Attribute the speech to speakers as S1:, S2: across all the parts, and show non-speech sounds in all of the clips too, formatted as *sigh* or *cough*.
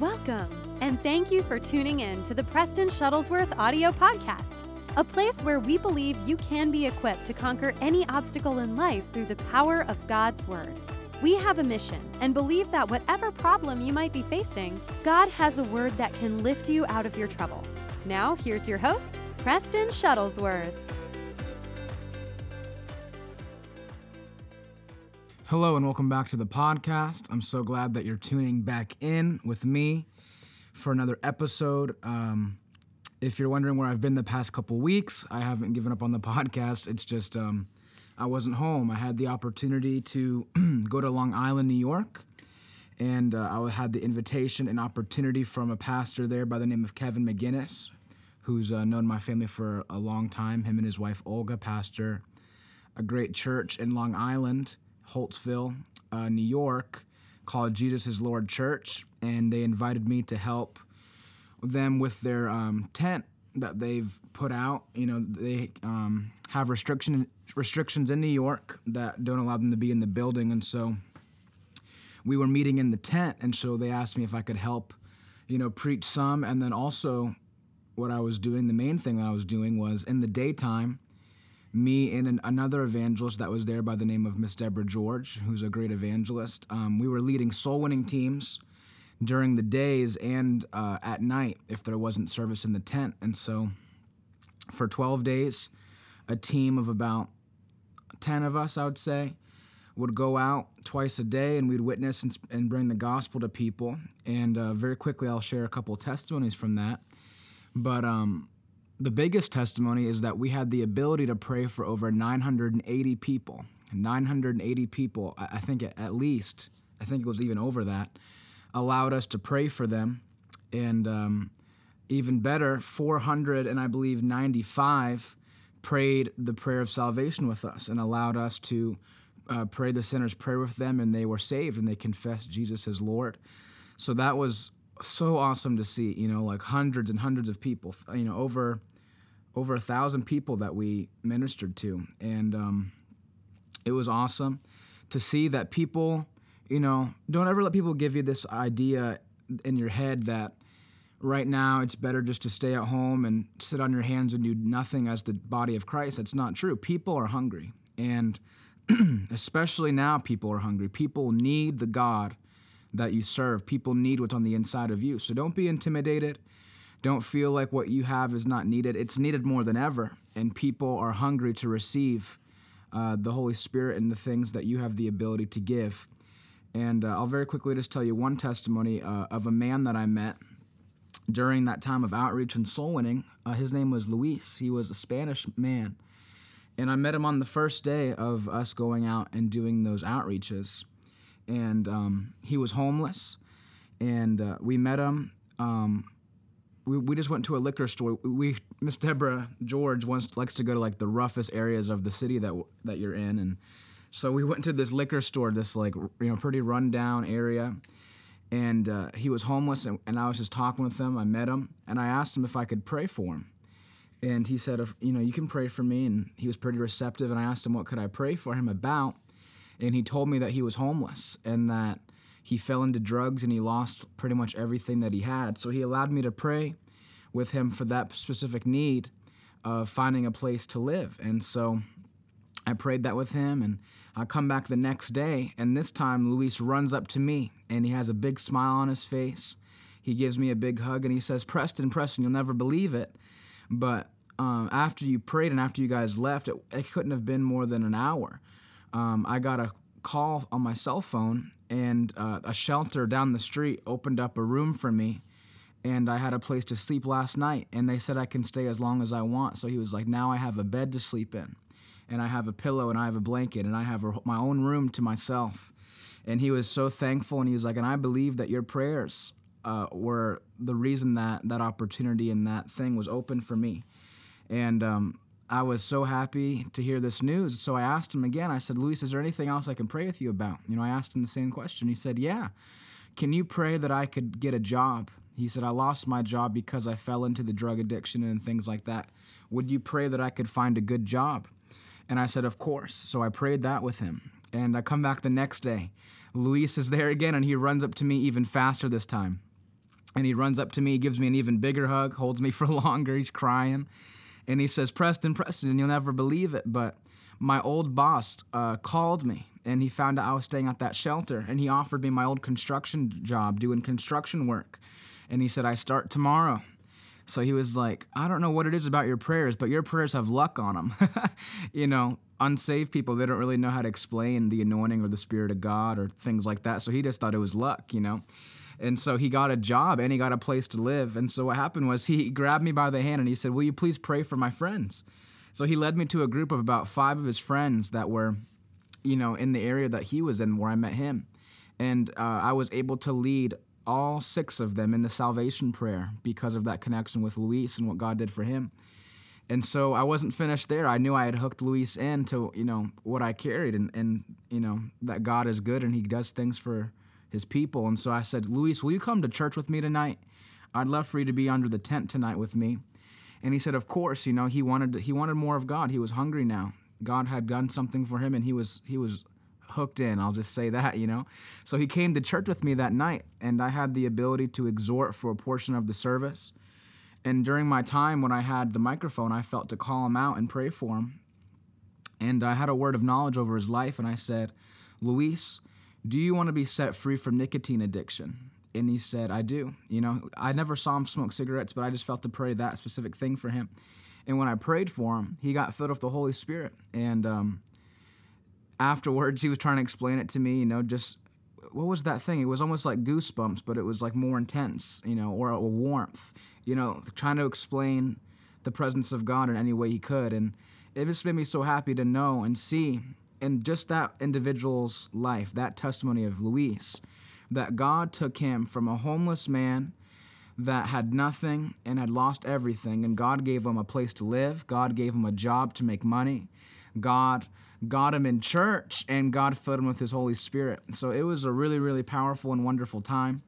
S1: Welcome, and thank you for tuning in to the Preston Shuttlesworth audio podcast, a place where we believe you can be equipped to conquer any obstacle in life through the power of God's Word. We have a mission and believe that whatever problem you might be facing, God has a word that can lift you out of your trouble. Now, here's your host, Preston Shuttlesworth.
S2: Hello and welcome back to the podcast. I'm so glad that you're tuning back in with me for another episode. Um, if you're wondering where I've been the past couple weeks, I haven't given up on the *laughs* podcast. It's just um, I wasn't home. I had the opportunity to *clears throat* go to Long Island, New York, and uh, I had the invitation and opportunity from a pastor there by the name of Kevin McGinnis, who's uh, known my family for a long time. Him and his wife Olga pastor a great church in Long Island Holtsville, uh, New York, called Jesus is Lord Church, and they invited me to help them with their um, tent that they've put out. You know, they um, have restriction restrictions in New York that don't allow them to be in the building, and so we were meeting in the tent, and so they asked me if I could help, you know, preach some, and then also what I was doing. The main thing that I was doing was in the daytime me and an, another evangelist that was there by the name of Miss Deborah George, who's a great evangelist. Um, we were leading soul winning teams during the days and uh, at night if there wasn't service in the tent. And so for 12 days, a team of about 10 of us, I would say, would go out twice a day and we'd witness and, and bring the gospel to people. And uh, very quickly, I'll share a couple testimonies from that. But um, the biggest testimony is that we had the ability to pray for over 980 people. 980 people, I think at least, I think it was even over that, allowed us to pray for them. And um, even better, 400 and I believe 95 prayed the prayer of salvation with us and allowed us to uh, pray the sinner's prayer with them, and they were saved and they confessed Jesus as Lord. So that was so awesome to see, you know, like hundreds and hundreds of people, you know, over over a thousand people that we ministered to, and um, it was awesome to see that people, you know, don't ever let people give you this idea in your head that right now it's better just to stay at home and sit on your hands and do nothing as the body of Christ. That's not true. People are hungry, and *clears throat* especially now, people are hungry. People need the God that you serve. People need what's on the inside of you. So don't be intimidated. Don't feel like what you have is not needed. It's needed more than ever, and people are hungry to receive uh, the Holy Spirit and the things that you have the ability to give. And uh, I'll very quickly just tell you one testimony uh, of a man that I met during that time of outreach and soul winning. Uh, his name was Luis. He was a Spanish man. And I met him on the first day of us going out and doing those outreaches. And um, he was homeless. And uh, we met him. Um, we, we just went to a liquor store. We Miss Deborah George wants likes to go to like the roughest areas of the city that that you're in, and so we went to this liquor store, this like you know pretty rundown area, and uh, he was homeless, and, and I was just talking with him. I met him, and I asked him if I could pray for him, and he said, you know, you can pray for me, and he was pretty receptive. And I asked him what could I pray for him about, and he told me that he was homeless and that he fell into drugs and he lost pretty much everything that he had. So he allowed me to pray with him for that specific need of finding a place to live. And so I prayed that with him, and I come back the next day, and this time Luis runs up to me and he has a big smile on his face. He gives me a big hug and he says, Preston, Preston, you'll never believe it. But um, after you prayed and after you guys left, it, it couldn't have been more than an hour. Um, I got a call on my cell phone, and uh, a shelter down the street opened up a room for me, and I had a place to sleep last night. And they said I can stay as long as I want. So he was like, now I have a bed to sleep in, and I have a pillow, and I have a blanket, and I have a, my own room to myself. And he was so thankful, and he was like, and I believe that your prayers uh, were the reason that that opportunity and that thing was open for me. And um, I was so happy to hear this news. So I asked him again. I said, Luis, is there anything else I can pray with you about? You know, I asked him the same question. He said, Yeah. Can you pray that I could get a job? He said, I lost my job because I fell into the drug addiction and things like that. Would you pray that I could find a good job? And I said, Of course. So I prayed that with him. And I come back the next day. Luis is there again, and he runs up to me even faster this time. And he runs up to me, gives me an even bigger hug, holds me *laughs* for longer. He's crying. And he says, Preston, Preston, and you'll never believe it, but my old boss uh, called me and he found out I was staying at that shelter and he offered me my old construction job doing construction work. And he said, I start tomorrow. So he was like, I don't know what it is about your prayers, but your prayers have luck on them. *laughs* you know, unsaved people, they don't really know how to explain the anointing or the Spirit of God or things like that. So he just thought it was luck, you know. And so he got a job and he got a place to live. And so what happened was he *laughs* grabbed me by the hand and he said, Will you please pray for my friends? So he led me to a group of about five of his friends that were, you know, in the area that he was in where I met him. And uh, I was able to lead all six of them in the salvation prayer because of that connection with Luis and what God did for him. And so I wasn't finished there. I knew I had hooked Luis into, you know, what I carried and, and you know, that God is good and he does things for his people. And so I said, Luis, will you come to church with me tonight? I'd love for you to be under the tent tonight with me. And he said, of course, you know, he wanted he wanted more of God. He was hungry now. God had done something for him and he was he was hooked in. I'll just say *laughs* that, you know. So he came to church with me that night and I had the ability to exhort for a portion of the service. And during my time when I had the microphone, I felt to call him out and pray for him. And I had a word of knowledge over his life and I said, Luis, do you want to be set free from nicotine addiction? And he said, I do. You know, I never saw him smoke cigarettes, but I just felt to pray that specific thing for him. And when I prayed for him, he got filled with the Holy Spirit. And um, afterwards, he was trying to explain it to me, you know, just what was that thing? It was almost like goosebumps, but it was like more intense, you know, or a warmth, you know, trying to explain the presence of God in any way he could. And it just made me so happy to know and see in just that individual's life, that testimony of Luis, that God took him from a homeless man that had nothing and had lost everything, and God gave him a place to live. God gave him a job to make money. God got him in church, and God filled him with His Holy Spirit. So it was a really, really powerful and wonderful time.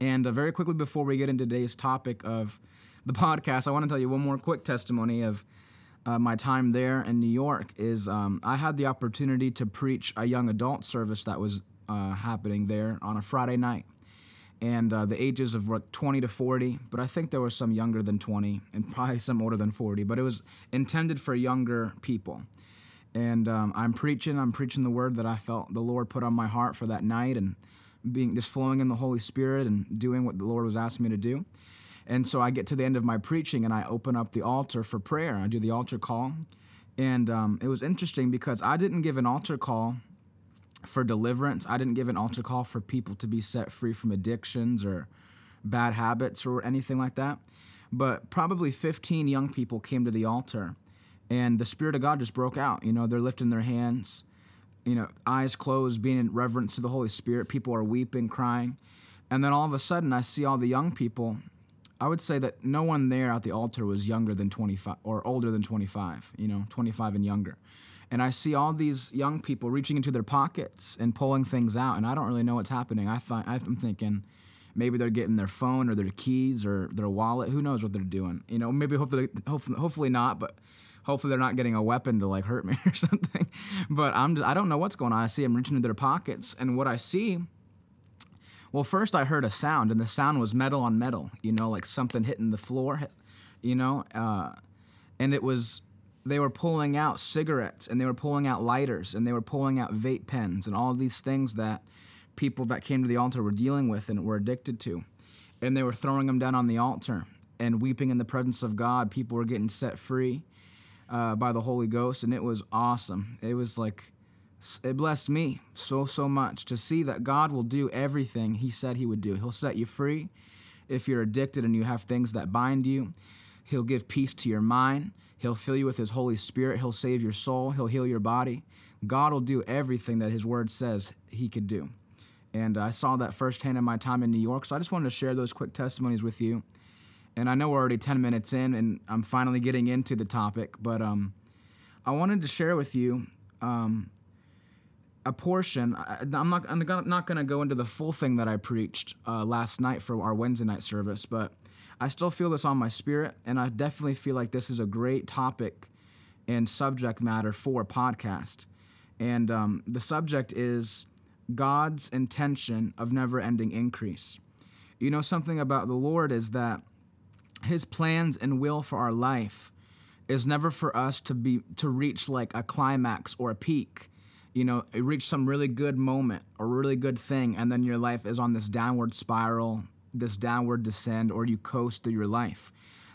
S2: And uh, very quickly before we get into today's topic of the *laughs* podcast, I want to tell you one more quick testimony of uh, my time there in New York is um, I had the opportunity to preach a young adult service that was uh, happening there on a Friday night. And uh, the ages of like 20 to 40, but I think there were some younger than 20 and probably some older than 40, but it was intended for younger people. And um, I'm preaching, I'm preaching the word that I felt the Lord put on my heart for that night and being just flowing in the Holy Spirit and doing what the Lord was asking me to do. And so I get to the end of my preaching and I open up the altar for prayer. I do the altar call. And um, it was interesting because I didn't give an altar call for deliverance. I didn't give an altar call for people to be set free from addictions or bad habits or anything like that. But probably 15 young people came to the altar and the Spirit of God just broke out. You know, they're lifting their hands, you know, eyes closed, being in reverence to the Holy Spirit. People are weeping, crying. And then all of a sudden, I see all the young people I would say that no one there at the altar was younger than 25 or older than 25, you know, 25 and younger. And I see all these young people reaching into their pockets and pulling things out, and I don't really know what's happening. I th- I'm thinking maybe they're getting their phone or their keys or their wallet. Who knows what they're doing? You know, maybe hopefully, hopefully, hopefully not, but hopefully they're not getting a weapon to like hurt me *laughs* or something. But I'm just, I don't know what's going on. I see them reaching into their pockets, and what I see well, first I heard a sound, and the sound was metal on metal, you know, like something hitting the floor, you know, uh, and it was they were pulling out cigarettes and they were pulling out lighters and they were pulling out vape pens and all these things that people that came to the altar were dealing with and were addicted to. And they were throwing them down on the altar and weeping in the presence of God. People were getting set free uh, by the Holy Ghost, and it was awesome. It was like it blessed me so, so much to see that God will do everything He said He would do. He'll set you free if you're addicted and you have things that bind you. He'll give peace to your mind. He'll fill you with His Holy Spirit. He'll save your soul. He'll heal your body. God will do everything that His Word says He could do. And I saw that firsthand in my time in New York. So I just wanted to share those quick testimonies with you. And I know we're already 10 minutes in and I'm finally getting into the topic, but um, I wanted to share with you um, a portion. I, am not I'm not going to go into the full thing that I preached uh, last night for our Wednesday night service, but I still feel this on my spirit, and I definitely feel like this is a great topic and subject matter for a podcast. And um, the subject is God's intention of never-ending increase. You know, something about the Lord is that his plans and will for our life is never for us to be to reach like a climax or a peak you know reach some really good moment or really good thing and then your life is on this downward spiral this downward descend or you coast through your life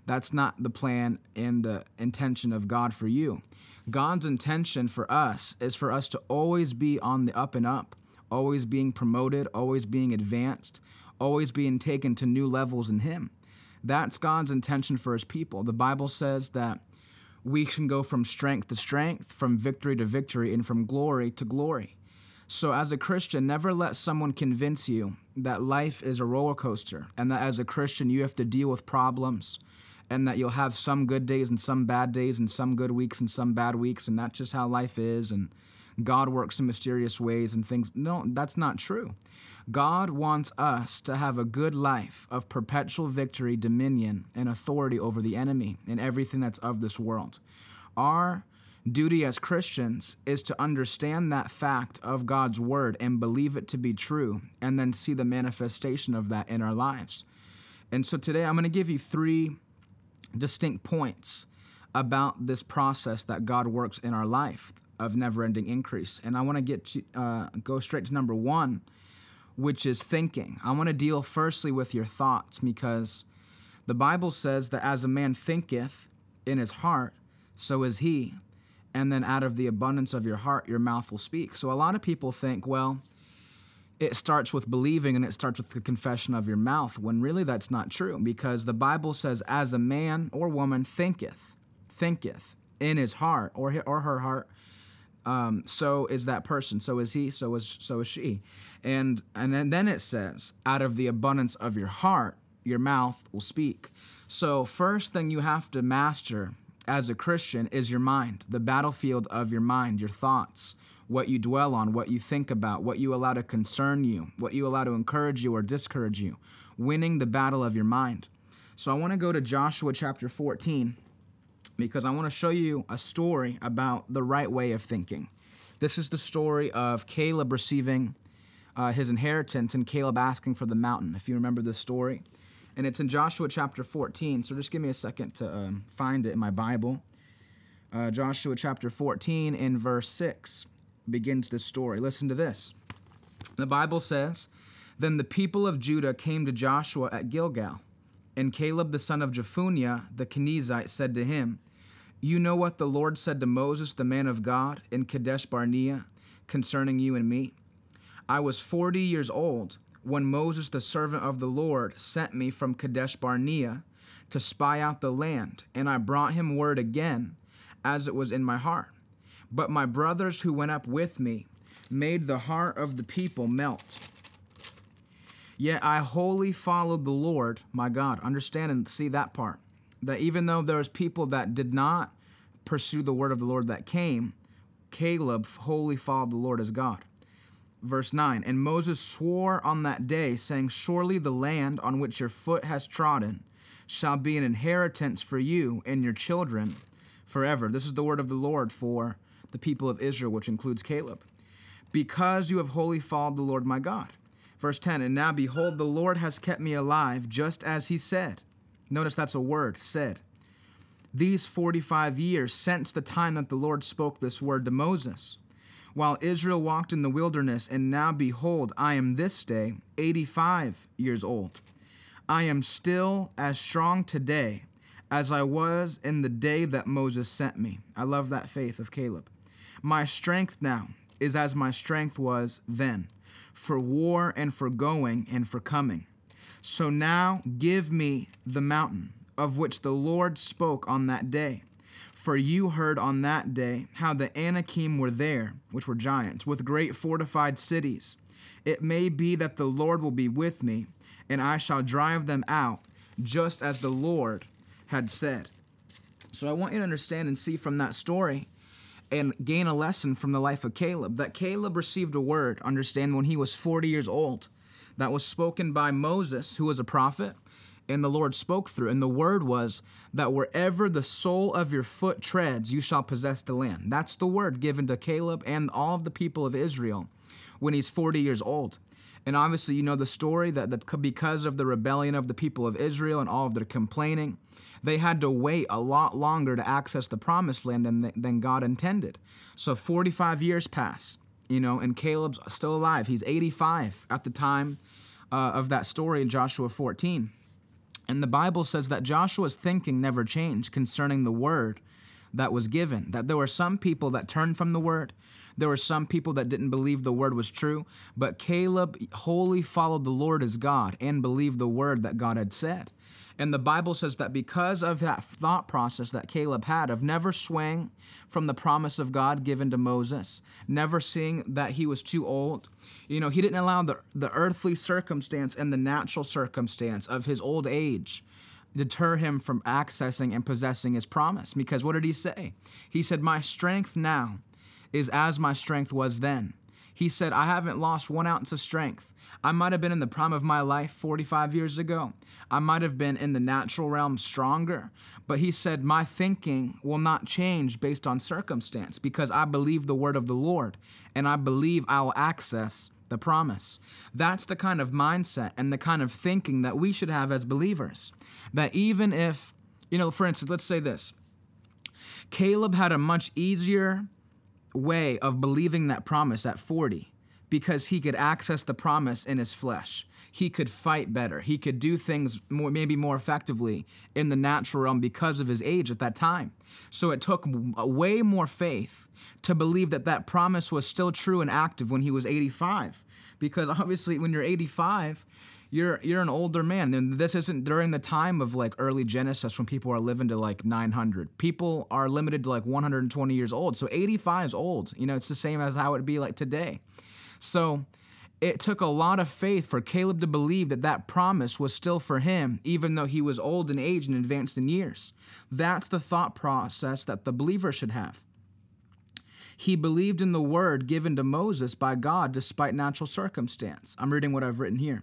S2: that's not the plan and the intention of God for you. God's intention for us is for us to always be on the up and up, always being promoted, always being advanced, always being taken to new levels in Him. That's God's intention for His people. The Bible says that we can go from strength to strength, from victory to victory, and from glory to glory. So, as a Christian, never let someone convince you that life is a roller coaster and that as a Christian, you have to deal with problems and that you'll have some good days and some bad days and some good weeks and some bad weeks and that's just how life is and God works in mysterious ways and things. No, that's not true. God wants us to have a good life of perpetual victory, dominion, and authority over the enemy and everything that's of this world. Our duty as Christians is to understand that fact of God's word and believe it to be true and then see the manifestation of that in our lives. And so today I'm going to give you three distinct points about this process that God works in our life of never-ending increase. And I want to get to, uh, go straight to number one, which is thinking. I want to deal firstly with your thoughts because the Bible says that as a man thinketh in his heart, so is he. And then out of the abundance of your heart, your mouth will speak. So a lot of people think, well, it starts with believing and it starts with the confession of your mouth, when really that's not true because the Bible says, as a man or woman thinketh, thinketh in his heart or, or her heart, um, so is that person, so is he, so is so is she, and and then it says, out of the abundance of your heart, your mouth will speak. So first thing you have to master as a Christian is your mind, the battlefield of your mind, your thoughts, what you dwell on, what you think about, what you allow to concern you, what you allow to encourage you or discourage you, winning the battle of your mind. So I want to go to Joshua chapter 14 because I want to show you a story about the right way of thinking. This is the story of Caleb receiving uh, his inheritance and Caleb asking for the mountain, if you remember this story and it's in Joshua chapter 14. So just give me a second to um, find it in my Bible. Uh, Joshua chapter 14 in verse 6 begins this story. Listen to this. The Bible says, Then the people of Judah came to Joshua at Gilgal, and Caleb the son of Jephunneh the Kenizzite said to him, You know what the Lord said to Moses, the man of God, in Kadesh Barnea, concerning you and me? I was forty years old when Moses, the servant of the Lord, sent me from Kadesh Barnea to spy out the land, and I brought him word again, as it was in my heart. But my brothers who went up with me made the heart of the people melt. Yet I wholly followed the Lord my God. Understand and see that part. That even though there was people that did not pursue the word of the Lord that came, Caleb wholly followed the Lord as God. Verse 9 And Moses swore on that day, saying, Surely the land on which your foot has trodden shall be an inheritance for you and your children forever. This is the word of the Lord for the people of Israel, which includes Caleb. Because you have wholly followed the Lord my God. Verse 10 And now behold, the Lord has kept me alive, just as he said. Notice that's a word, said. These 45 years since the time that the Lord spoke this word to Moses while Israel walked in the wilderness, and now behold, I am this day 85 years old. I am still as strong today as I was in the day that Moses sent me. I love that faith of Caleb. My strength now is as my strength was then, for war and for going and for coming. So now give me the mountain of which the Lord spoke on that day for you heard on that day how the Anakim were there, which were giants, with great fortified cities. It may be that the Lord will be with me, and I shall drive them out, just as the Lord had said. So I want you to understand and see from that story and gain a lesson from the life of Caleb that Caleb received a word, understand, when he was 40 years old, that was spoken by Moses, who was a prophet, and the Lord spoke through. And the word was that wherever the sole of your foot treads, you shall possess the land. That's the word given to Caleb and all of the people of Israel when he's 40 years old. And obviously, you know the story that the, because of the rebellion of the people of Israel and all of their complaining, they had to wait a lot longer to access the promised land than, than God intended. So 45 years pass, you know, and Caleb's still alive. He's 85 at the time uh, of that story in Joshua 14. And the Bible says that Joshua's thinking never changed concerning the word that was given. That there were some people that turned from the word, there were some people that didn't believe the word was true, but Caleb wholly followed the Lord as God and believed the word that God had said. And the Bible says that because of that thought process that Caleb had of never swaying from the promise of God given to Moses, never seeing that he was too old, you know, he didn't allow the, the earthly circumstance and the natural circumstance of his old age deter him from accessing and possessing his promise. Because what did he say? He said, My strength now is as my strength was then. He said, I haven't lost one ounce of strength. I might have been in the prime of my life 45 years ago. I might have been in the natural realm stronger. But he said, My thinking will not change based on circumstance because I believe the word of the Lord and I believe I will access the promise. That's the kind of mindset and the kind of thinking that we should have as believers. That even if, you know, for instance, let's say this Caleb had a much easier way of believing that promise at 40 because he could access the promise in his flesh. He could fight better. He could do things more, maybe more effectively in the natural realm because of his age at that time. So it took way more faith to believe that that promise was still true and active when he was 85. Because *laughs* obviously, when you're 85, you're you're an older man. And this isn't during the time of like early Genesis when people are living to like 900. People are limited to like 120 years old. So 85 is old. You know, it's the same as how it'd be like today. So it took a lot of faith for Caleb to believe that that promise was still for him, even though he was old in age and advanced in years. That's the thought process that the believer should have. He believed in the word given to Moses by God despite natural circumstance. I'm reading what I've written here.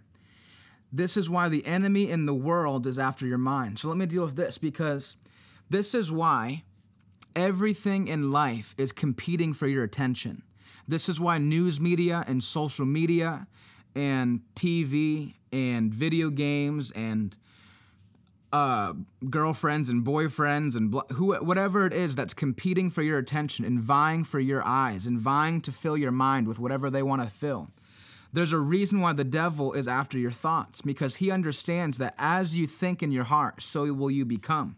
S2: This is why the enemy in the world is after your mind. So let me deal with this because this is why everything in life is competing for your attention. This is why news media and social media and TV and video games and uh, girlfriends and boyfriends and bl- who, whatever it is that's competing for your attention and vying for your eyes and vying to fill your mind with whatever they want to fill there's a reason why the devil is after your thoughts because he understands that as you think in your heart, so will you become.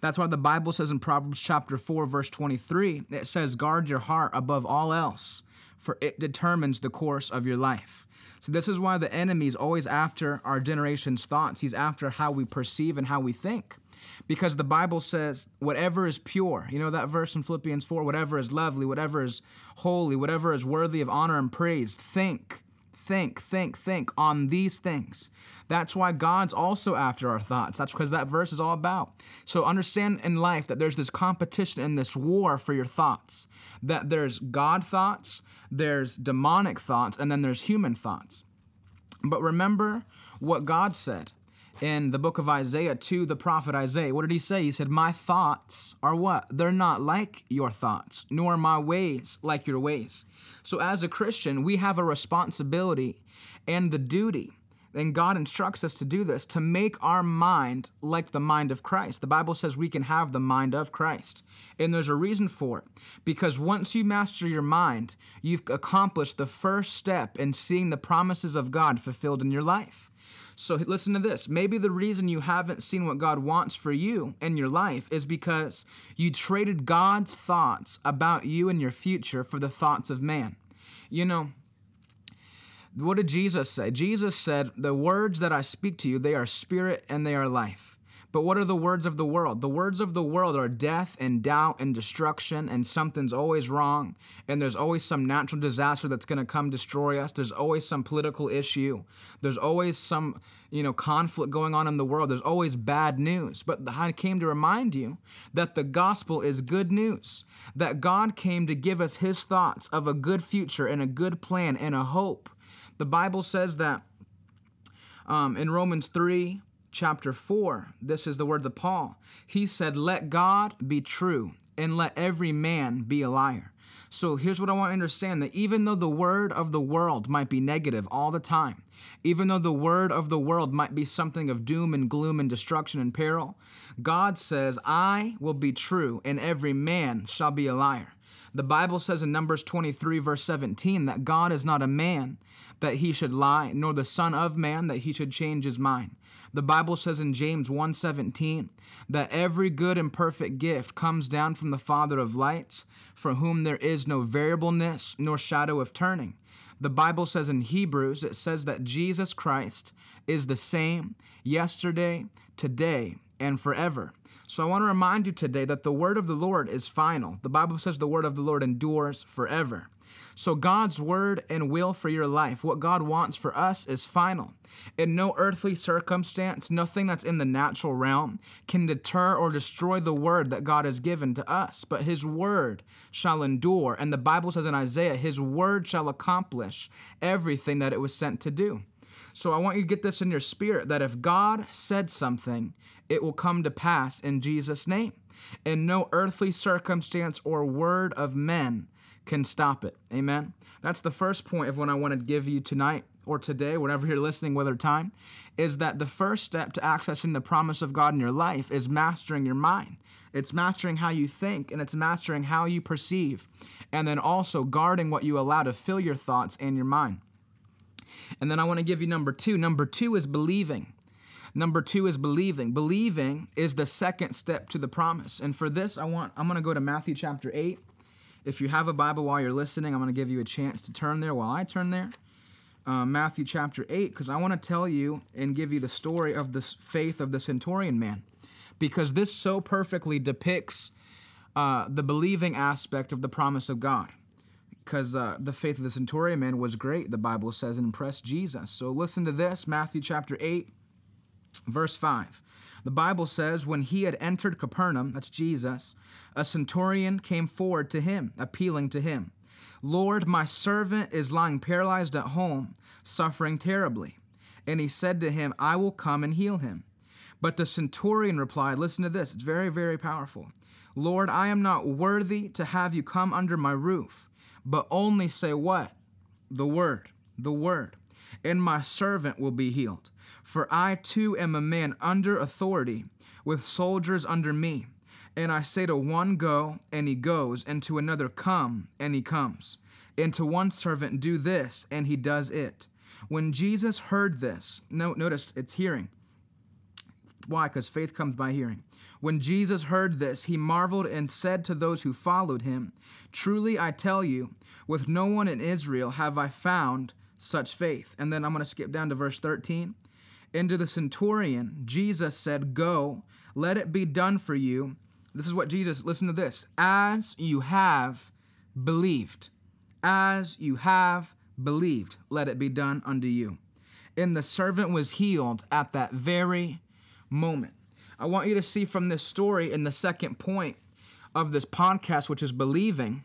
S2: That's why the Bible says in Proverbs chapter 4 verse 23, it says guard your heart above all else, for it determines the course of your life. So this is why the enemy is always after our generation's thoughts. He's after how we perceive and how we think. Because the Bible says, whatever is pure, you know that verse in Philippians 4, whatever is lovely, whatever is holy, whatever is worthy of honor and praise, think think, think, think on these things. That's why God's also after our thoughts. That's because that verse is all about. So understand in life that there's this competition and this war for your thoughts. That there's God thoughts, there's demonic thoughts, and then there's human thoughts. But remember what God said in the book of Isaiah to the prophet Isaiah. What did he say? He said, My thoughts are what? They're not like your thoughts, nor my ways like your ways. So, as a Christian, we have a responsibility and the duty and God instructs us to do this to make our mind like the mind of Christ. The Bible says we can have the mind of Christ. And there's a reason for it. Because once you master your mind, you've accomplished the first step in seeing the promises of God fulfilled in your life. So listen to this. Maybe the reason you haven't seen what God wants for you in your life is because you traded God's thoughts about you and your future for the thoughts of man. You know, what did Jesus say? Jesus said, The words that I speak to you, they are spirit and they are life. But what are the words of the world? The words of the world are death and doubt and destruction, and something's always wrong, and there's always some natural disaster that's going to come destroy us. There's always some political issue. There's always some, you know, conflict going on in the world. There's always bad news. But I came to remind you that the gospel is good news, that God came to give us his thoughts of a good future and a good plan and a hope. The Bible says that um, in Romans 3, chapter 4, this is the words of Paul. He said, Let God be true and let every man be a liar. So here's what I want to understand that even though the word of the world might be negative all the time, even though the word of the world might be something of doom and gloom and destruction and peril, God says, I will be true and every man shall be a liar. The Bible says in Numbers 23, verse 17, that God is not a man that he should lie, nor the Son of Man that he should change his mind. The Bible says in James 1:17 that every good and perfect gift comes down from the Father of lights, for whom there is no variableness nor shadow of turning. The Bible says in Hebrews, it says that Jesus Christ is the same yesterday, today, and forever. So I want to remind you today that the word of the Lord is final. The Bible says the word of the Lord endures forever. So God's word and will for your life, what God wants for us is final. In no earthly circumstance, nothing that's in the natural realm can deter or destroy the word that God has given to us. But his word shall endure. And the Bible says in Isaiah, his word shall accomplish everything that it was sent to do. So I want you to get this in your spirit that if God said something, it will come to pass in Jesus' name. And no earthly circumstance or word of men can stop it. Amen. That's the first point of what I want to give you tonight or today, whatever you're listening, whether time, is that the first step to accessing the promise of God in your life is mastering your mind. It's mastering how you think and it's mastering how you perceive, and then also guarding what you allow to fill your thoughts and your mind. And then I want to give you number two. Number two is believing. Number two is believing. Believing is the second step to the promise. And for this, I want I'm going to go to Matthew chapter 8. If you have a Bible while you're listening, I'm going to give you a chance to turn there while I turn there. Uh, Matthew chapter 8, because I want to tell you and give you the story of this faith of the centurion man. Because this so perfectly depicts uh, the believing aspect of the promise of God because uh, the faith of the centurion man was great, the Bible says, and impressed Jesus. So listen to this Matthew chapter 8, verse 5. The Bible says, When he had entered Capernaum, that's Jesus, a centurion came forward to him, appealing to him, Lord, my servant is lying paralyzed at home, suffering terribly. And he said to him, I will come and heal him. But the centurion replied, Listen to this, it's very, very powerful. Lord, I am not worthy to have you come under my roof but only say what? The word, the word. And my servant will be healed. For I too am a man under authority, with soldiers under me. And I say to one, Go, and he goes, and to another, Come, and he comes. And to one servant, Do this, and he does it. When Jesus heard this, notice it's hearing. Why? Because faith comes by hearing. When Jesus heard this, he marveled and said to those who followed him, Truly I tell you, with no one in Israel have I found such faith. And then I'm going to skip down to verse 13. Into the centurion, Jesus said, Go, let it be done for you. This is what Jesus, listen to this, as you have believed. As you have believed, let it be done unto you. And the servant was healed at that very moment. I want you to see from this story in the second point of this podcast, which is believing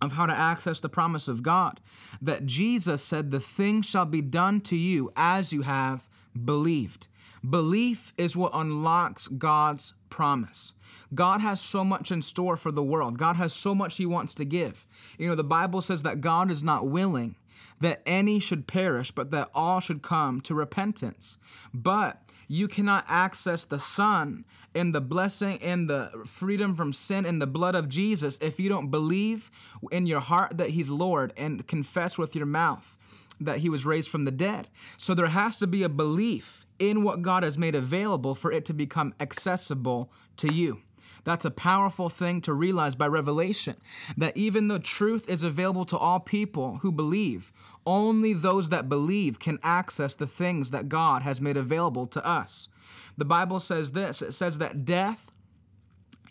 S2: of how to access the promise of God, that Jesus said, The thing shall be done to you as you have believed. Belief is what unlocks God's promise. God has so much in store for the world. God has so much He wants to give. You know, the Bible says that God is not willing that any should perish, but that all should come to repentance. But you cannot access the Son and the blessing and the freedom from sin in the blood of Jesus if you don't believe in your heart that He's Lord and confess with your mouth that He was raised from the dead. So there has to be a belief in what God has made available for it to become accessible to you. That's a powerful thing to realize by revelation that even though truth is available to all people who believe, only those that believe can access the things that God has made available to us. The Bible says this it says that death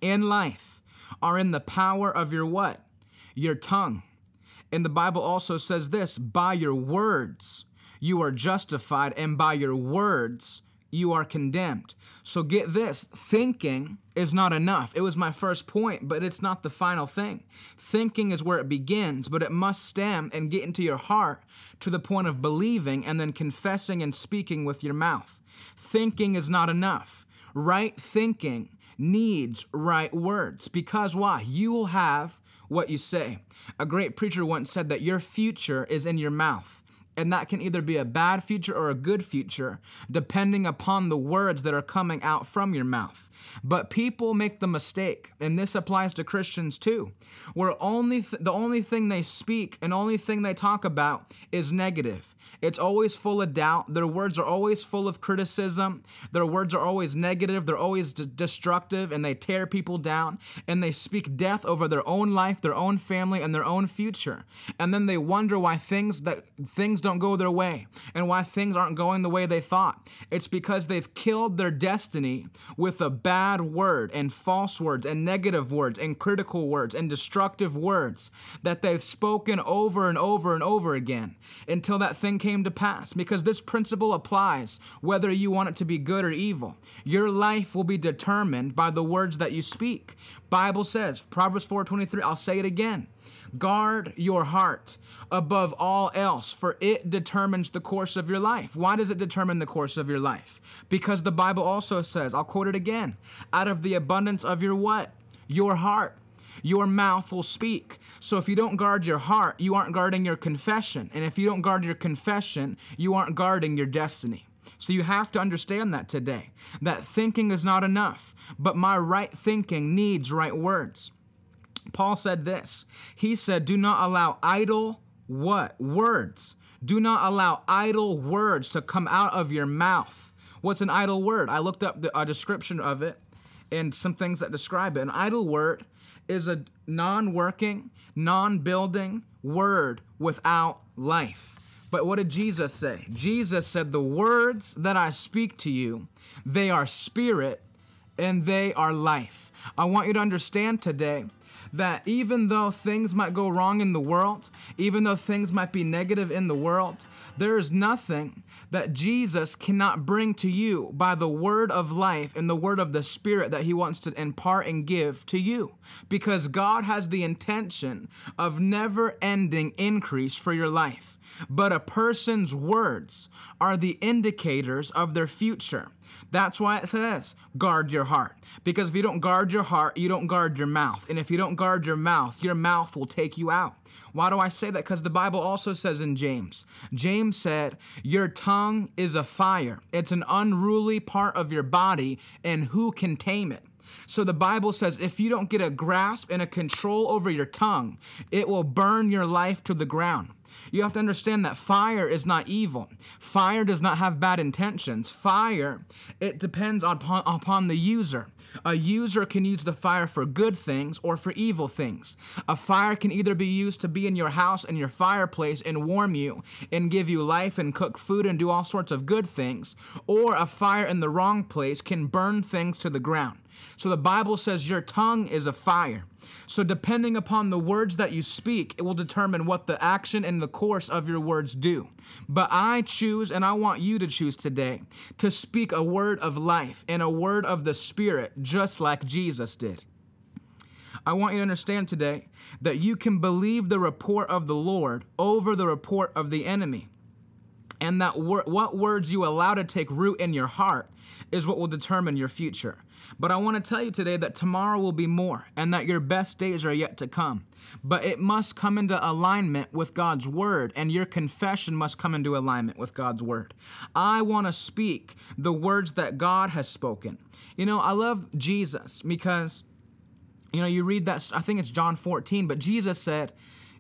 S2: and life are in the power of your what? Your tongue. And the Bible also says this by your words you are justified, and by your words you are condemned. So get this thinking is not enough. It was my first point, but it's not the final thing. Thinking is where it begins, but it must stem and get into your heart to the point of believing and then confessing and speaking with your mouth. Thinking is not enough. Right thinking needs right words because why? You will have what you say. A great preacher once said that your future is in your mouth. And that can either be a bad future or a good future, depending upon the words that are coming out from your mouth. But people make the mistake, and this applies to Christians too, where only th- the only thing they speak and only thing they talk about is negative. It's always full of doubt. Their words are always full of criticism. Their words are always negative. They're always d- destructive, and they tear people down. And they speak death over their own life, their own family, and their own future. And then they wonder why things that things don't go their way and why things aren't going the way they thought. It's because they've killed their destiny with a bad word and false words and negative words and critical words and destructive words that they've spoken over and over and over again until that thing came to pass. Because this principle applies whether you want it to be good or evil. Your life will be determined by the words that you speak. Bible says, Proverbs 4:23, I'll say it again. Guard your heart above all else, for it determines the course of your life. Why does it determine the course of your life? Because the Bible also says, I'll quote it again, out of the abundance of your what? Your heart. Your mouth will speak. So if you don't guard your heart, you aren't guarding your confession. And if you don't guard your confession, you aren't guarding your destiny. So you have to understand that today. That thinking is not enough, but my right thinking needs right words. Paul said this. He said, "Do not allow idle what? Words. Do not allow idle words to come out of your mouth." What's an idle word? I looked up the, a description of it and some things that describe it. An idle word is a non-working, non-building word without life. But what did Jesus say? Jesus said, The words that I speak to you, they are spirit and they are life. I want you to understand today that even though things might go wrong in the world, even though things might be negative in the world, there is nothing that Jesus cannot bring to you by the word of life and the word of the Spirit that He wants to impart and give to you. Because God has the intention of never ending increase for your life. But a person's words are the indicators of their future. That's why it says, guard your heart. Because if you don't guard your heart, you don't guard your mouth. And if you don't guard your mouth, your mouth will take you out. Why do I say that? Because the Bible also says in James, James said, Your tongue is a fire, it's an unruly part of your body, and who can tame it? So the Bible says if you don't get a grasp and a control over your tongue, it will burn your life to the ground. You have to understand that fire is not evil. Fire does not have bad intentions. Fire, it depends upon, upon the user. A user can use the fire for good things or for evil things. A fire can either be used to be in your house and your fireplace and warm you and give you life and cook food and do all sorts of good things, or a fire in the wrong place can burn things to the ground. So the Bible says your tongue is a fire. So, depending upon the words that you speak, it will determine what the action and the course of your words do. But I choose, and I want you to choose today, to speak a word of life and a word of the Spirit, just like Jesus did. I want you to understand today that you can believe the report of the Lord over the report of the enemy and that wor- what words you allow to take root in your heart is what will determine your future. But I want to tell you today that tomorrow will be more and that your best days are yet to come. But it must come into alignment with God's word and your confession must come into alignment with God's word. I want to speak the words that God has spoken. You know, I love Jesus because you know, you read that I think it's John 14, but Jesus said,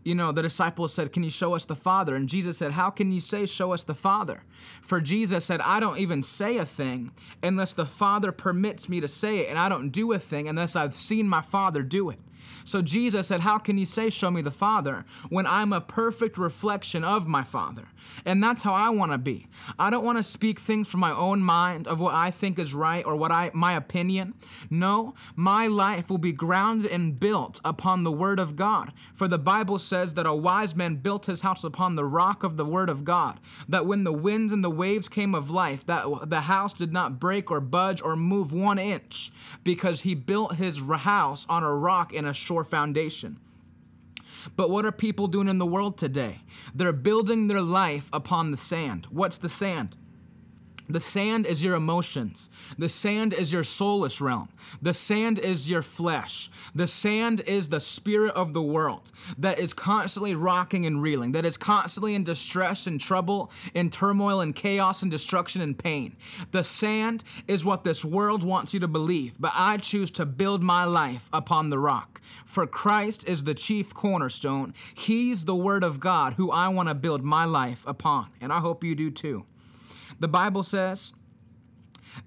S2: you know, the disciples said, Can you show us the Father? And Jesus said, How can you say, Show us the Father? For Jesus said, I don't even say a thing unless the Father permits me to say it, and I don't do a thing unless I've seen my Father do it. So Jesus said, How can you say, Show me the Father, when I'm a perfect reflection of my Father? And that's how I want to be. I don't want to speak things from my own mind of what I think is right or what I my opinion. No, my life will be grounded and built upon the word of God. For the Bible says that a wise man built his house upon the rock of the word of God. That when the winds and the waves came of life, that the house did not break or budge or move one inch because he built his house on a rock and a sure foundation. But what are people doing in the world today? They're building their life upon the sand. What's the sand? The sand is your emotions. The sand is your soulless realm. The sand is your flesh. The sand is the spirit of the world that is constantly rocking and reeling, that is constantly in distress and trouble, in turmoil and chaos and destruction and pain. The sand is what this world wants you to believe, but I choose to build my life upon the rock. For Christ is the chief cornerstone. He's the word of God who I want to build my life upon, and I hope you do too. The Bible says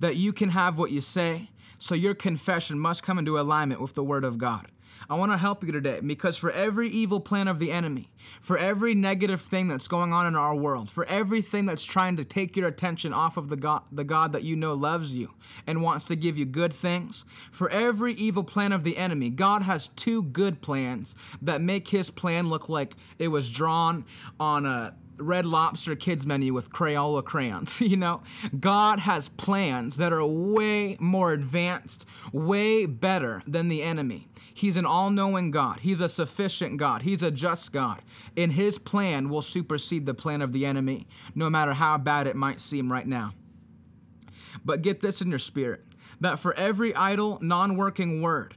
S2: that you can have what you say, so your confession must come into alignment with the Word of God. I want to help you today because for every evil plan of the enemy, for every negative thing that's going on in our world, for everything that's trying to take your attention off of the God, the God that you know loves you and wants to give you good things, for every evil plan of the enemy, God has two good plans that make his plan look like it was drawn on a Red Lobster kids menu with Crayola crayons. *laughs* You know, God has plans that are way more advanced, way better than the enemy. He's an all knowing God, He's a sufficient God, He's a just God. And His plan will supersede the plan of the enemy, no matter how bad it might seem right now. But get this in your spirit that for every idle, non working word,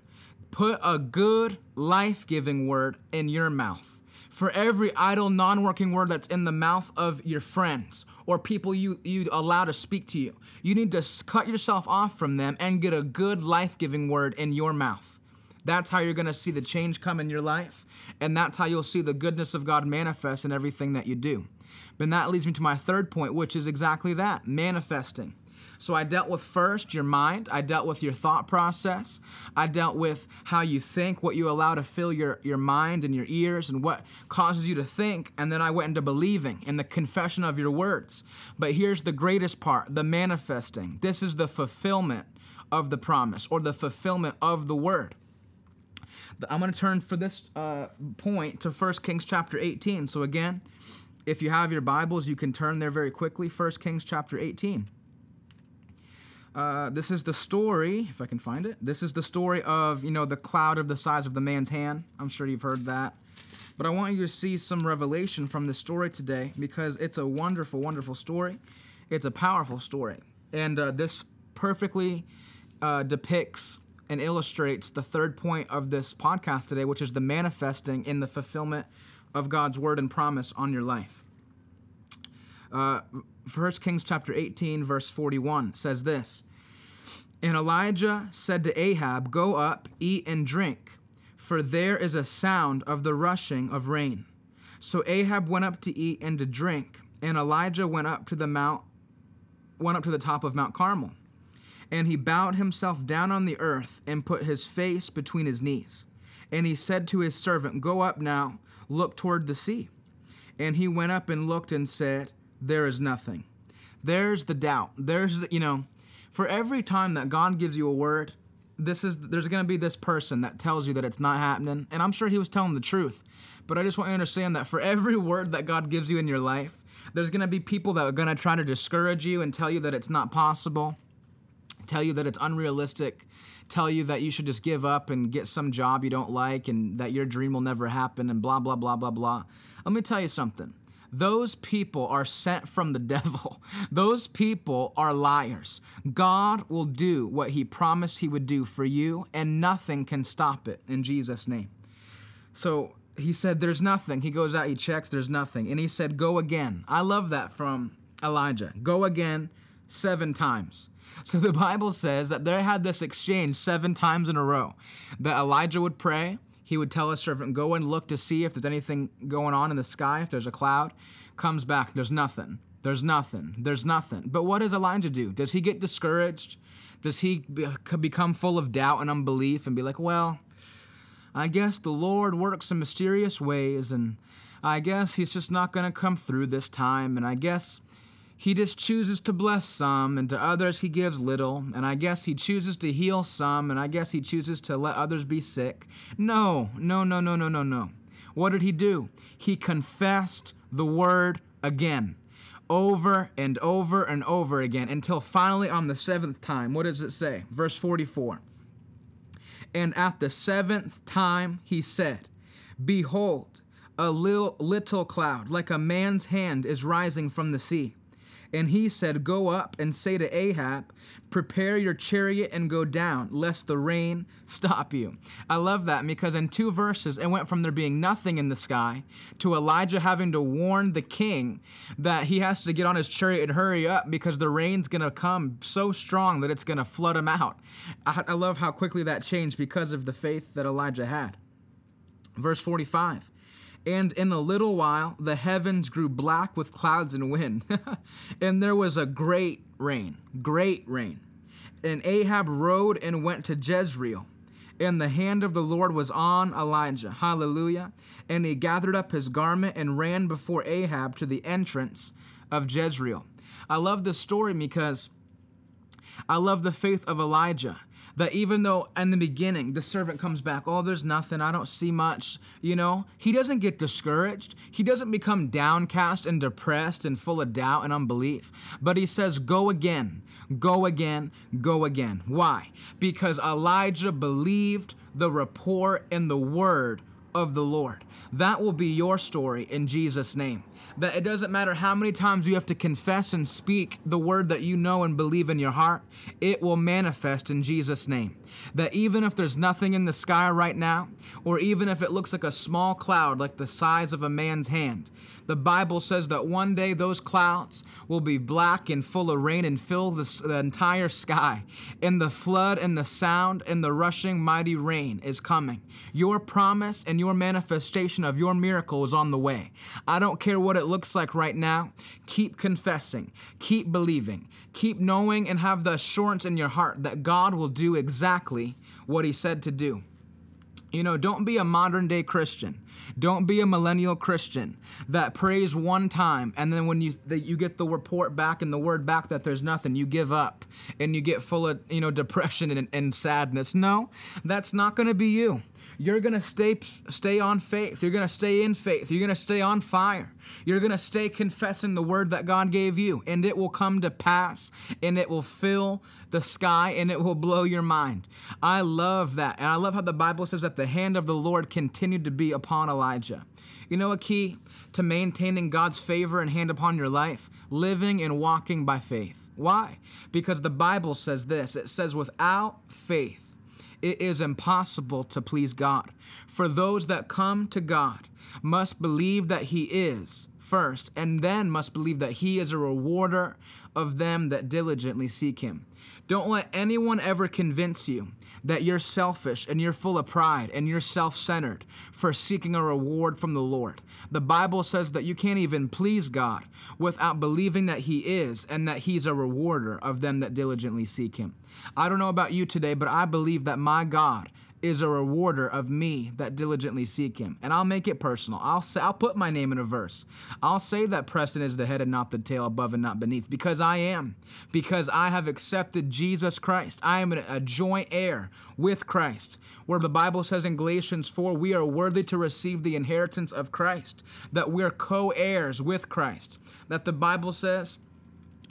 S2: put a good, life giving word in your mouth for every idle, non working word that's in the mouth of your friends or people you, you allow to speak to you, you need to cut yourself off from them and get a good, life giving word in your mouth. That's how you're going to see the change come in your life, and that's how you'll see the goodness of God manifest in everything that you do. But that leads me to my third point, which is exactly that manifesting. So I dealt with first your mind, I dealt with your thought process, I dealt with how you think, what you allow to fill your, your mind and your ears, and what causes you to think, and then I went into believing in the confession of your words. But here's the greatest part the manifesting. This is the fulfillment of the promise or the fulfillment of the word. I'm going to turn for this uh, point to 1 Kings chapter 18. So, again, if you have your Bibles, you can turn there very quickly. 1 Kings chapter 18. Uh, this is the story, if I can find it. This is the story of, you know, the cloud of the size of the man's hand. I'm sure you've heard that. But I want you to see some revelation from this story today because it's a wonderful, wonderful story. It's a powerful story. And uh, this perfectly uh, depicts and illustrates the third point of this podcast today, which is the manifesting in the fulfillment of God's word and promise on your life. Uh, 1 Kings chapter 18, verse 41 says this And Elijah said to Ahab, Go up, eat and drink, for there is a sound of the rushing of rain. So Ahab went up to eat and to drink, and Elijah went up to the mount went up to the top of Mount Carmel. And he bowed himself down on the earth and put his face between his knees. And he said to his servant, Go up now, look toward the sea. And he went up and looked and said, there is nothing. There's the doubt. There's the, you know, for every time that God gives you a word, this is there's going to be this person that tells you that it's not happening, and I'm sure he was telling the truth. But I just want you to understand that for every word that God gives you in your life, there's going to be people that are going to try to discourage you and tell you that it's not possible, tell you that it's unrealistic, tell you that you should just give up and get some job you don't like and that your dream will never happen and blah blah blah blah blah. Let me tell you something. Those people are sent from the *laughs* devil. Those people are liars. God will do what he promised he would do for you, and nothing can stop it in Jesus' name. So he said, There's nothing. He goes out, he checks, there's nothing. And he said, Go again. I love that from Elijah. Go again seven times. So the Bible says that they had this exchange seven times in a row. That Elijah would pray, he would tell his servant, Go and look to see if there's anything going on in the sky, if there's a cloud. Comes back, there's nothing. There's nothing. There's nothing. But what does Elijah do? Does he get discouraged? Does he become full of doubt and unbelief and be like, Well, I guess the Lord works in mysterious ways, and I guess He's just not going to come through this time, and I guess He just chooses to bless some, and to others He gives little, and I guess He chooses to heal some, and I guess He chooses to let others be sick. No, no, no, no, no, no, no. What did He do? He confessed the word again over and over and over again until finally on the seventh time, what does it say? Verse 44. And at the seventh time he said, Behold, a little, little cloud, like a man's hand, is rising from the sea. And he said, Go up and say to Ahab, Prepare your chariot and go down, lest the rain stop you. I love that because in two verses, it went from there being nothing in the sky to Elijah having to warn the king that he has to get on his chariot and hurry up because the rain's going to come so strong that it's going to flood him out. I, I love how quickly that changed because of the faith that Elijah had. Verse 45 and in a little while, the heavens grew black with clouds and wind, *laughs* and there was a great rain, great rain. And Ahab rode and went to Jezreel. And the hand of the Lord was on Elijah. Hallelujah. And he gathered up his garment and ran before Ahab to the entrance of Jezreel. I love this story because I love the faith of Elijah that even though in the beginning the servant comes back, oh, there's nothing, I don't see much, you know, he doesn't get discouraged. He doesn't become downcast and depressed and full of doubt and unbelief. But he says, go again, go again, go again. Why? Because Elijah believed the report and the word of the Lord. That will be your story in Jesus' name. That it doesn't matter how many times you have to confess and speak the word that you know and believe in your heart, it will manifest in Jesus' name. That even if there's nothing in the sky right now, or even if it looks like a small cloud like the size of a man's hand, the Bible says that one day those clouds will be black and full of rain and fill the, the entire sky. And the flood and the sound and the rushing mighty rain is coming. Your promise and your manifestation of your miracle is on the way. I don't care what it looks like right now. Keep confessing, keep believing, keep knowing, and have the assurance in your heart that God will do exactly what He said to do. You know, don't be a modern day Christian. Don't be a millennial Christian that prays one time and then when you that you get the report back and the word back that there's nothing, you give up and you get full of, you know, depression and, and sadness. No, that's not going to be you. You're going to stay stay on faith. You're going to stay in faith. You're going to stay on fire. You're going to stay confessing the word that God gave you and it will come to pass and it will fill the sky and it will blow your mind. I love that. And I love how the Bible says that the hand of the Lord continued to be upon Elijah. You know a key to maintaining God's favor and hand upon your life? Living and walking by faith. Why? Because the Bible says this it says, without faith, it is impossible to please God. For those that come to God must believe that He is first, and then must believe that He is a rewarder of them that diligently seek Him. Don't let anyone ever convince you that you're selfish and you're full of pride and you're self centered for seeking a reward from the Lord. The Bible says that you can't even please God without believing that He is and that He's a rewarder of them that diligently seek Him. I don't know about you today, but I believe that my God is a rewarder of me that diligently seek him. And I'll make it personal. I'll say I'll put my name in a verse. I'll say that Preston is the head and not the tail, above and not beneath, because I am. Because I have accepted Jesus Christ. I am a joint heir with Christ. Where the Bible says in Galatians 4, we are worthy to receive the inheritance of Christ, that we're co-heirs with Christ. That the Bible says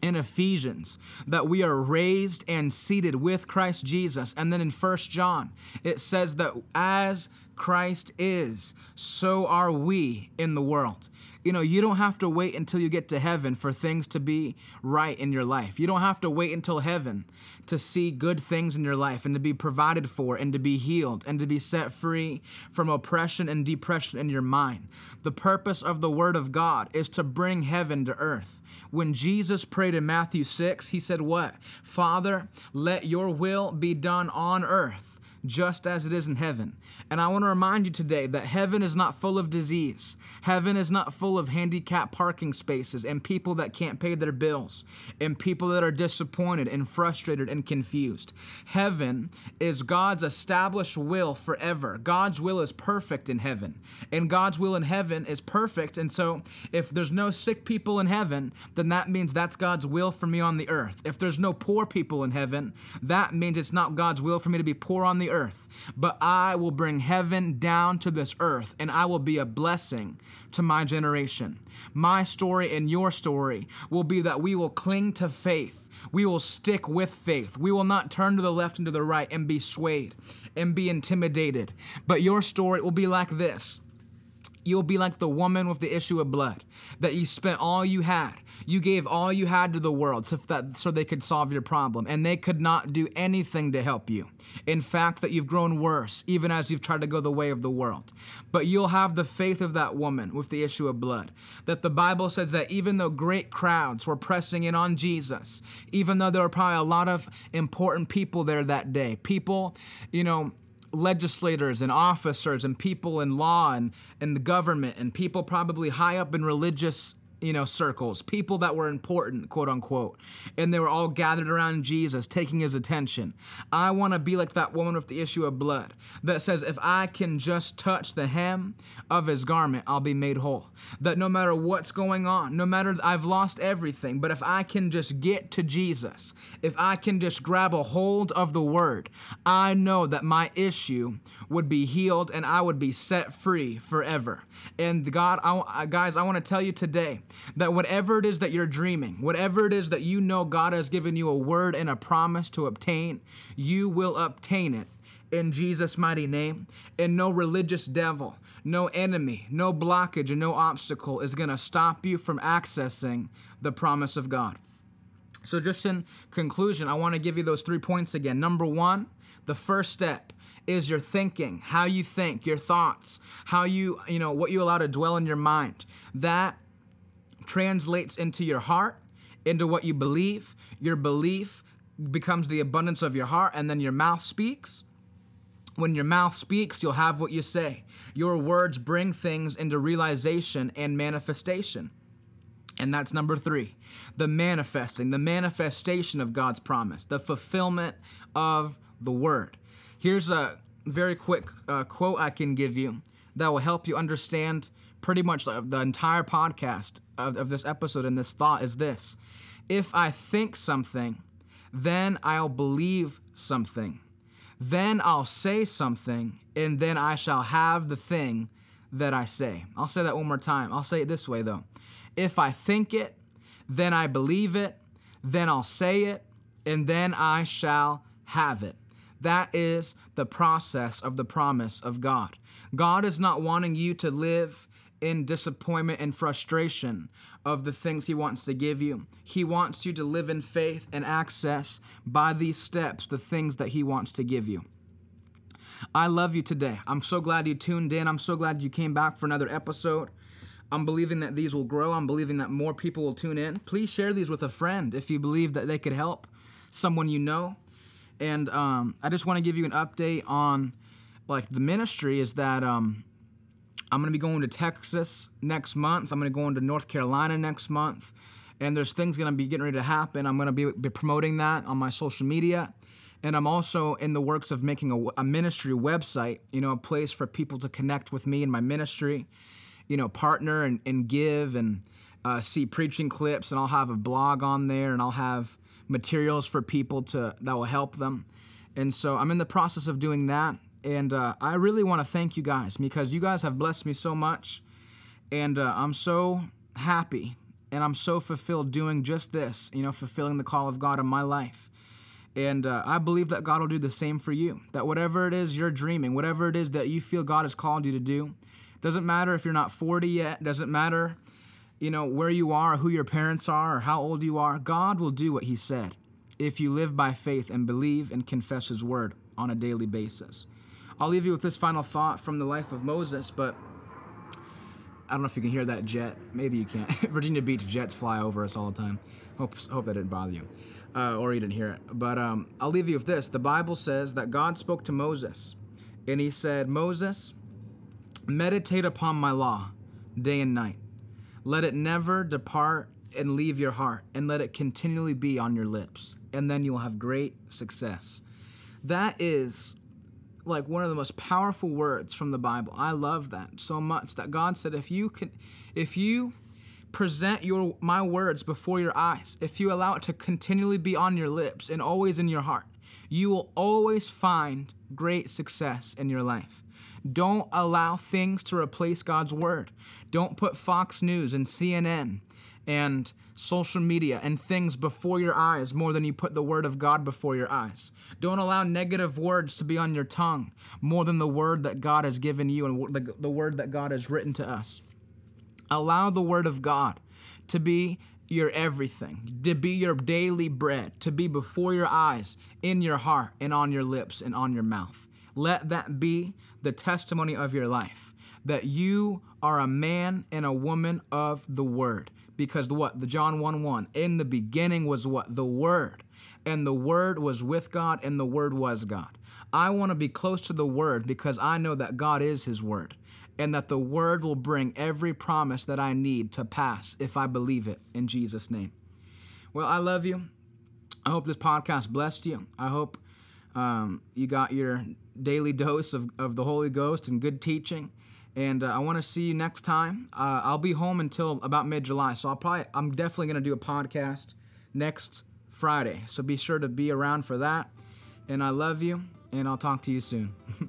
S2: in Ephesians that we are raised and seated with Christ Jesus. And then in First John, it says that as Christ is, so are we in the world. You know, you don't have to wait until you get to heaven for things to be right in your life. You don't have to wait until heaven to see good things in your life and to be provided for and to be healed and to be set free from oppression and depression in your mind. The purpose of the Word of God is to bring heaven to earth. When Jesus prayed in Matthew 6, he said, What? Father, let your will be done on earth just as it is in heaven. And I want to remind you today that heaven is not full of disease. Heaven is not full of handicapped parking spaces and people that can't pay their bills and people that are disappointed and frustrated and confused. Heaven is God's established will forever. God's will is perfect in heaven. And God's will in heaven is perfect. And so if there's no sick people in heaven, then that means that's God's will for me on the earth. If there's no poor people in heaven, that means it's not God's will for me to be poor on the earth. But I will bring heaven down to this earth and I will be a blessing to my generation. My story and your story will be that we will cling to faith. We will stick with faith. We will not turn to the left and to the right and be swayed and be intimidated. But your story will be like this You'll be like the woman with the issue of blood, that you spent all you had. You gave all you had to the world to, that, so they could solve your problem, and they could not do anything to help you. In fact, that you've grown worse, even as you've tried to go the way of the world. But you'll have the faith of that woman with the issue of blood. That the Bible says that even though great crowds were pressing in on Jesus, even though there were probably a lot of important people there that day, people, you know, legislators and officers and people in law and, and the government and people probably high up in religious you know, circles, people that were important, quote unquote. And they were all gathered around Jesus, taking his attention. I want to be like that woman with the issue of blood that says, if I can just touch the hem of his garment, I'll be made whole. That no matter what's going on, no matter I've lost everything, but if I can just get to Jesus, if I can just grab a hold of the word, I know that my issue would be healed and I would be set free forever. And God, I, guys, I want to tell you today that whatever it is that you're dreaming, whatever it is that you know God has given you a word and a promise to obtain, you will obtain it in Jesus' mighty name. And no religious devil, no enemy, no blockage, and no obstacle is going to stop you from accessing the promise of God. So, just in conclusion, I want to give you those three points again. Number one, the first step is your thinking, how you think, your thoughts, how you, you know, what you allow to dwell in your mind. That translates into your heart, into what you believe. Your belief becomes the abundance of your heart, and then your mouth speaks. When your mouth speaks, you'll have what you say. Your words bring things into realization and manifestation. And that's number three the manifesting, the manifestation of God's promise, the fulfillment of the word. Here's a very quick uh, quote I can give you that will help you understand pretty much the entire podcast of, of this episode and this thought is this if I think something, then I'll believe something. Then I'll say something, and then I shall have the thing that I say. I'll say that one more time. I'll say it this way though. If I think it, then I believe it, then I'll say it, and then I shall have it. That is the process of the promise of God. God is not wanting you to live in disappointment and frustration of the things He wants to give you. He wants you to live in faith and access by these steps the things that He wants to give you. I love you today. I'm so glad you tuned in. I'm so glad you came back for another episode. I'm believing that these will grow. I'm believing that more people will tune in. Please share these with a friend if you believe that they could help someone you know. And um, I just want to give you an update on like the ministry is that um, I'm going to be going to Texas next month. I'm going to go into North Carolina next month. And there's things going to be getting ready to happen. I'm going to be, be promoting that on my social media. And I'm also in the works of making a, a ministry website, you know, a place for people to connect with me and my ministry, you know, partner and, and give and uh, see preaching clips. And I'll have a blog on there and I'll have materials for people to that will help them. And so I'm in the process of doing that. And uh, I really want to thank you guys because you guys have blessed me so much. And uh, I'm so happy and I'm so fulfilled doing just this, you know, fulfilling the call of God in my life. And uh, I believe that God will do the same for you. That whatever it is you're dreaming, whatever it is that you feel God has called you to do, doesn't matter if you're not 40 yet, doesn't matter, you know, where you are, who your parents are, or how old you are, God will do what He said if you live by faith and believe and confess His word on a daily basis. I'll leave you with this final thought from the life of Moses, but I don't know if you can hear that jet. Maybe you can't. *laughs* Virginia Beach jets fly over us all the time. Hope, hope that didn't bother you. uh, or you didn't hear it. But um, I'll leave you with this. The Bible says that God spoke to Moses, and he said, Moses, meditate upon my law day and night. Let it never depart and leave your heart, and let it continually be on your lips, and then you'll have great success. That is like one of the most powerful words from the Bible. I love that so much that God said if you can if you present your my words before your eyes, if you allow it to continually be on your lips and always in your heart, you will always find great success in your life. Don't allow things to replace God's word. Don't put Fox News and CNN and social media and things before your eyes more than you put the word of God before your eyes. Don't allow negative words to be on your tongue more than the word that God has given you and the, the word that God has written to us. Allow the word of God to be your everything, to be your daily bread, to be before your eyes, in your heart, and on your lips and on your mouth. Let that be the testimony of your life that you are a man and a woman of the word because what the John 1 1 in the beginning was what the word and the word was with God and the word was God. I want to be close to the word because I know that God is his word and that the word will bring every promise that I need to pass if I believe it in Jesus name. Well, I love you. I hope this podcast blessed you. I hope um, you got your daily *laughs* dose of, of the Holy Ghost and good teaching and uh, I want to see you next time. Uh, I'll be home until about mid July, so I'll probably I'm definitely gonna do a podcast next Friday. So be sure to be around for that. And I love you, and I'll talk to you soon. *laughs*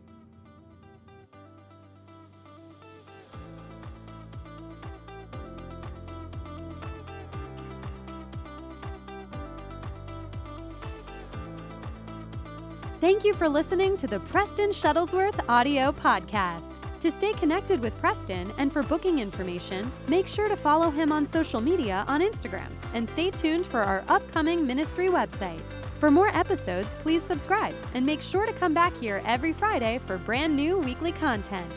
S1: Thank you for listening to the Preston Shuttlesworth Audio Podcast. To stay connected with Preston and for booking information, make sure to follow him on social media on Instagram and stay tuned for our upcoming ministry website. For more episodes, please subscribe and make sure to come back here every Friday for brand new weekly content.